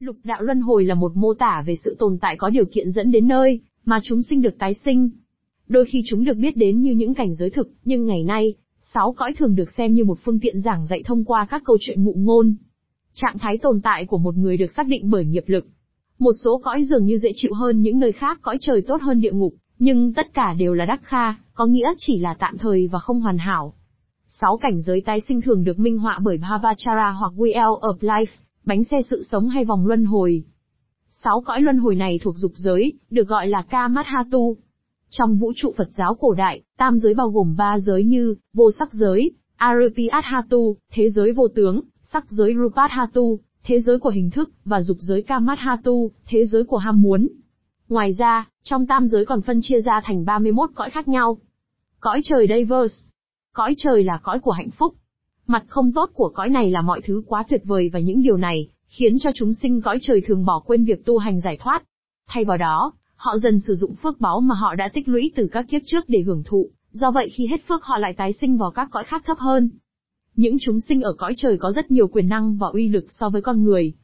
Lục đạo luân hồi là một mô tả về sự tồn tại có điều kiện dẫn đến nơi mà chúng sinh được tái sinh. Đôi khi chúng được biết đến như những cảnh giới thực, nhưng ngày nay, sáu cõi thường được xem như một phương tiện giảng dạy thông qua các câu chuyện ngụ ngôn. Trạng thái tồn tại của một người được xác định bởi nghiệp lực. Một số cõi dường như dễ chịu hơn những nơi khác cõi trời tốt hơn địa ngục, nhưng tất cả đều là đắc kha, có nghĩa chỉ là tạm thời và không hoàn hảo. Sáu cảnh giới tái sinh thường được minh họa bởi Bhavachara hoặc Wheel of Life, bánh xe sự sống hay vòng luân hồi. Sáu cõi luân hồi này thuộc dục giới, được gọi là Kamathatu. Trong vũ trụ Phật giáo cổ đại, tam giới bao gồm ba giới như, vô sắc giới, Arupiathatu, thế giới vô tướng, sắc giới Rupathatu, thế giới của hình thức, và dục giới Kamathatu, thế giới của ham muốn. Ngoài ra, trong tam giới còn phân chia ra thành 31 cõi khác nhau. Cõi trời Diverse. Cõi trời là cõi của hạnh phúc. Mặt không tốt của cõi này là mọi thứ quá tuyệt vời và những điều này, khiến cho chúng sinh cõi trời thường bỏ quên việc tu hành giải thoát. Thay vào đó, họ dần sử dụng phước báu mà họ đã tích lũy từ các kiếp trước để hưởng thụ, do vậy khi hết phước họ lại tái sinh vào các cõi khác thấp hơn. Những chúng sinh ở cõi trời có rất nhiều quyền năng và uy lực so với con người.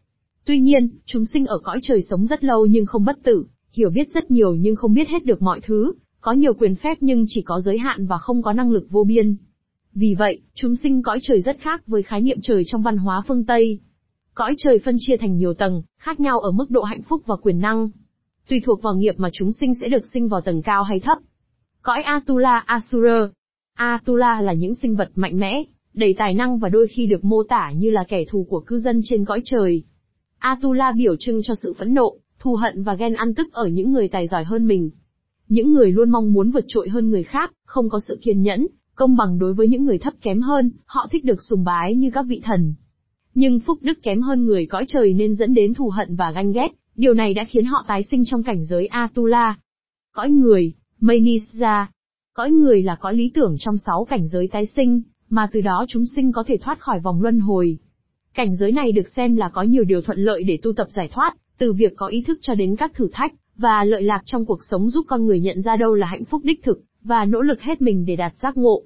Tuy nhiên, chúng sinh ở cõi trời sống rất lâu nhưng không bất tử, hiểu biết rất nhiều nhưng không biết hết được mọi thứ, có nhiều quyền phép nhưng chỉ có giới hạn và không có năng lực vô biên. Vì vậy, chúng sinh cõi trời rất khác với khái niệm trời trong văn hóa phương Tây. Cõi trời phân chia thành nhiều tầng, khác nhau ở mức độ hạnh phúc và quyền năng. Tùy thuộc vào nghiệp mà chúng sinh sẽ được sinh vào tầng cao hay thấp. Cõi Atula Asura Atula là những sinh vật mạnh mẽ, đầy tài năng và đôi khi được mô tả như là kẻ thù của cư dân trên cõi trời. Atula biểu trưng cho sự phẫn nộ, thù hận và ghen ăn tức ở những người tài giỏi hơn mình. Những người luôn mong muốn vượt trội hơn người khác, không có sự kiên nhẫn, công bằng đối với những người thấp kém hơn, họ thích được sùng bái như các vị thần. Nhưng phúc đức kém hơn người cõi trời nên dẫn đến thù hận và ganh ghét, điều này đã khiến họ tái sinh trong cảnh giới Atula. Cõi người, Manisha. Cõi người là cõi lý tưởng trong sáu cảnh giới tái sinh, mà từ đó chúng sinh có thể thoát khỏi vòng luân hồi. Cảnh giới này được xem là có nhiều điều thuận lợi để tu tập giải thoát, từ việc có ý thức cho đến các thử thách, và lợi lạc trong cuộc sống giúp con người nhận ra đâu là hạnh phúc đích thực, và nỗ lực hết mình để đạt giác ngộ.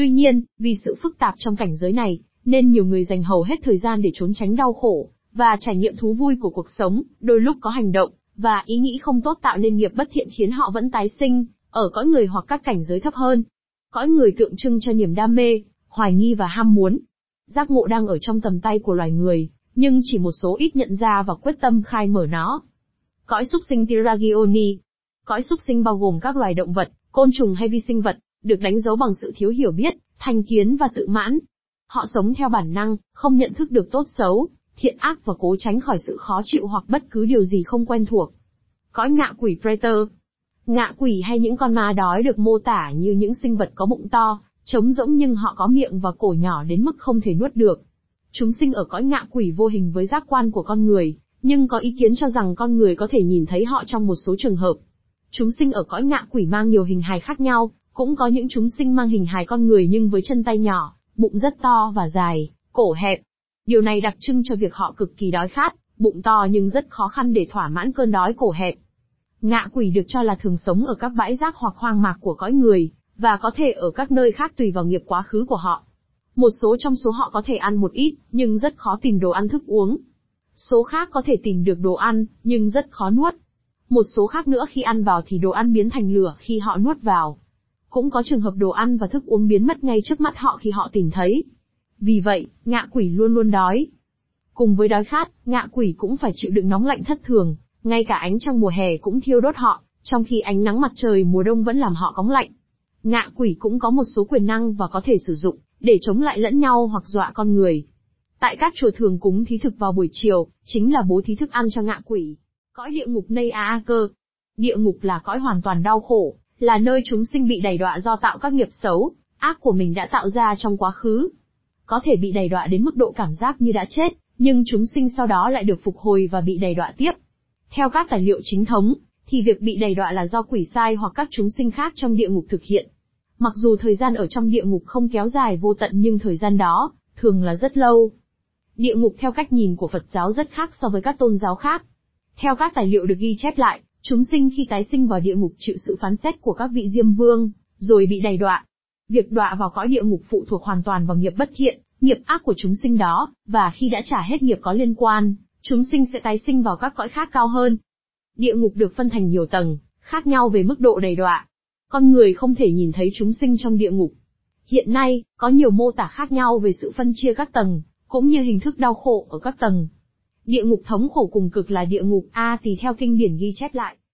Tuy nhiên, vì sự phức tạp trong cảnh giới này, nên nhiều người dành hầu hết thời gian để trốn tránh đau khổ, và trải nghiệm thú vui của cuộc sống, đôi lúc có hành động, và ý nghĩ không tốt tạo nên nghiệp bất thiện khiến họ vẫn tái sinh, ở cõi người hoặc các cảnh giới thấp hơn. Cõi người tượng trưng cho niềm đam mê, hoài nghi và ham muốn. Giác ngộ đang ở trong tầm tay của loài người, nhưng chỉ một số ít nhận ra và quyết tâm khai mở nó. Cõi súc sinh Tiragioni Cõi súc sinh bao gồm các loài động vật, côn trùng hay vi sinh vật, được đánh dấu bằng sự thiếu hiểu biết, thành kiến và tự mãn. Họ sống theo bản năng, không nhận thức được tốt xấu, thiện ác và cố tránh khỏi sự khó chịu hoặc bất cứ điều gì không quen thuộc. Cõi ngạ quỷ Preter Ngạ quỷ hay những con ma đói được mô tả như những sinh vật có bụng to, trống rỗng nhưng họ có miệng và cổ nhỏ đến mức không thể nuốt được. Chúng sinh ở cõi ngạ quỷ vô hình với giác quan của con người, nhưng có ý kiến cho rằng con người có thể nhìn thấy họ trong một số trường hợp. Chúng sinh ở cõi ngạ quỷ mang nhiều hình hài khác nhau, cũng có những chúng sinh mang hình hài con người nhưng với chân tay nhỏ, bụng rất to và dài, cổ hẹp. Điều này đặc trưng cho việc họ cực kỳ đói khát, bụng to nhưng rất khó khăn để thỏa mãn cơn đói cổ hẹp. Ngạ quỷ được cho là thường sống ở các bãi rác hoặc hoang mạc của cõi người, và có thể ở các nơi khác tùy vào nghiệp quá khứ của họ. Một số trong số họ có thể ăn một ít, nhưng rất khó tìm đồ ăn thức uống. Số khác có thể tìm được đồ ăn, nhưng rất khó nuốt. Một số khác nữa khi ăn vào thì đồ ăn biến thành lửa khi họ nuốt vào. Cũng có trường hợp đồ ăn và thức uống biến mất ngay trước mắt họ khi họ tìm thấy. Vì vậy, ngạ quỷ luôn luôn đói. Cùng với đói khát, ngạ quỷ cũng phải chịu đựng nóng lạnh thất thường, ngay cả ánh trăng mùa hè cũng thiêu đốt họ, trong khi ánh nắng mặt trời mùa đông vẫn làm họ cóng lạnh. Ngạ quỷ cũng có một số quyền năng và có thể sử dụng, để chống lại lẫn nhau hoặc dọa con người. Tại các chùa thường cúng thí thực vào buổi chiều, chính là bố thí thức ăn cho ngạ quỷ. Cõi địa ngục Nây A Cơ. Địa ngục là cõi hoàn toàn đau khổ, là nơi chúng sinh bị đẩy đọa do tạo các nghiệp xấu, ác của mình đã tạo ra trong quá khứ. Có thể bị đẩy đọa đến mức độ cảm giác như đã chết, nhưng chúng sinh sau đó lại được phục hồi và bị đẩy đọa tiếp. Theo các tài liệu chính thống, thì việc bị đẩy đọa là do quỷ sai hoặc các chúng sinh khác trong địa ngục thực hiện. Mặc dù thời gian ở trong địa ngục không kéo dài vô tận nhưng thời gian đó, thường là rất lâu. Địa ngục theo cách nhìn của Phật giáo rất khác so với các tôn giáo khác. Theo các tài liệu được ghi chép lại, chúng sinh khi tái sinh vào địa ngục chịu sự phán xét của các vị diêm vương, rồi bị đầy đọa. Việc đọa vào cõi địa ngục phụ thuộc hoàn toàn vào nghiệp bất thiện, nghiệp ác của chúng sinh đó, và khi đã trả hết nghiệp có liên quan, chúng sinh sẽ tái sinh vào các cõi khác cao hơn. Địa ngục được phân thành nhiều tầng, khác nhau về mức độ đầy đọa. Con người không thể nhìn thấy chúng sinh trong địa ngục. Hiện nay, có nhiều mô tả khác nhau về sự phân chia các tầng, cũng như hình thức đau khổ ở các tầng. Địa ngục thống khổ cùng cực là địa ngục A, tỳ theo kinh điển ghi chép lại.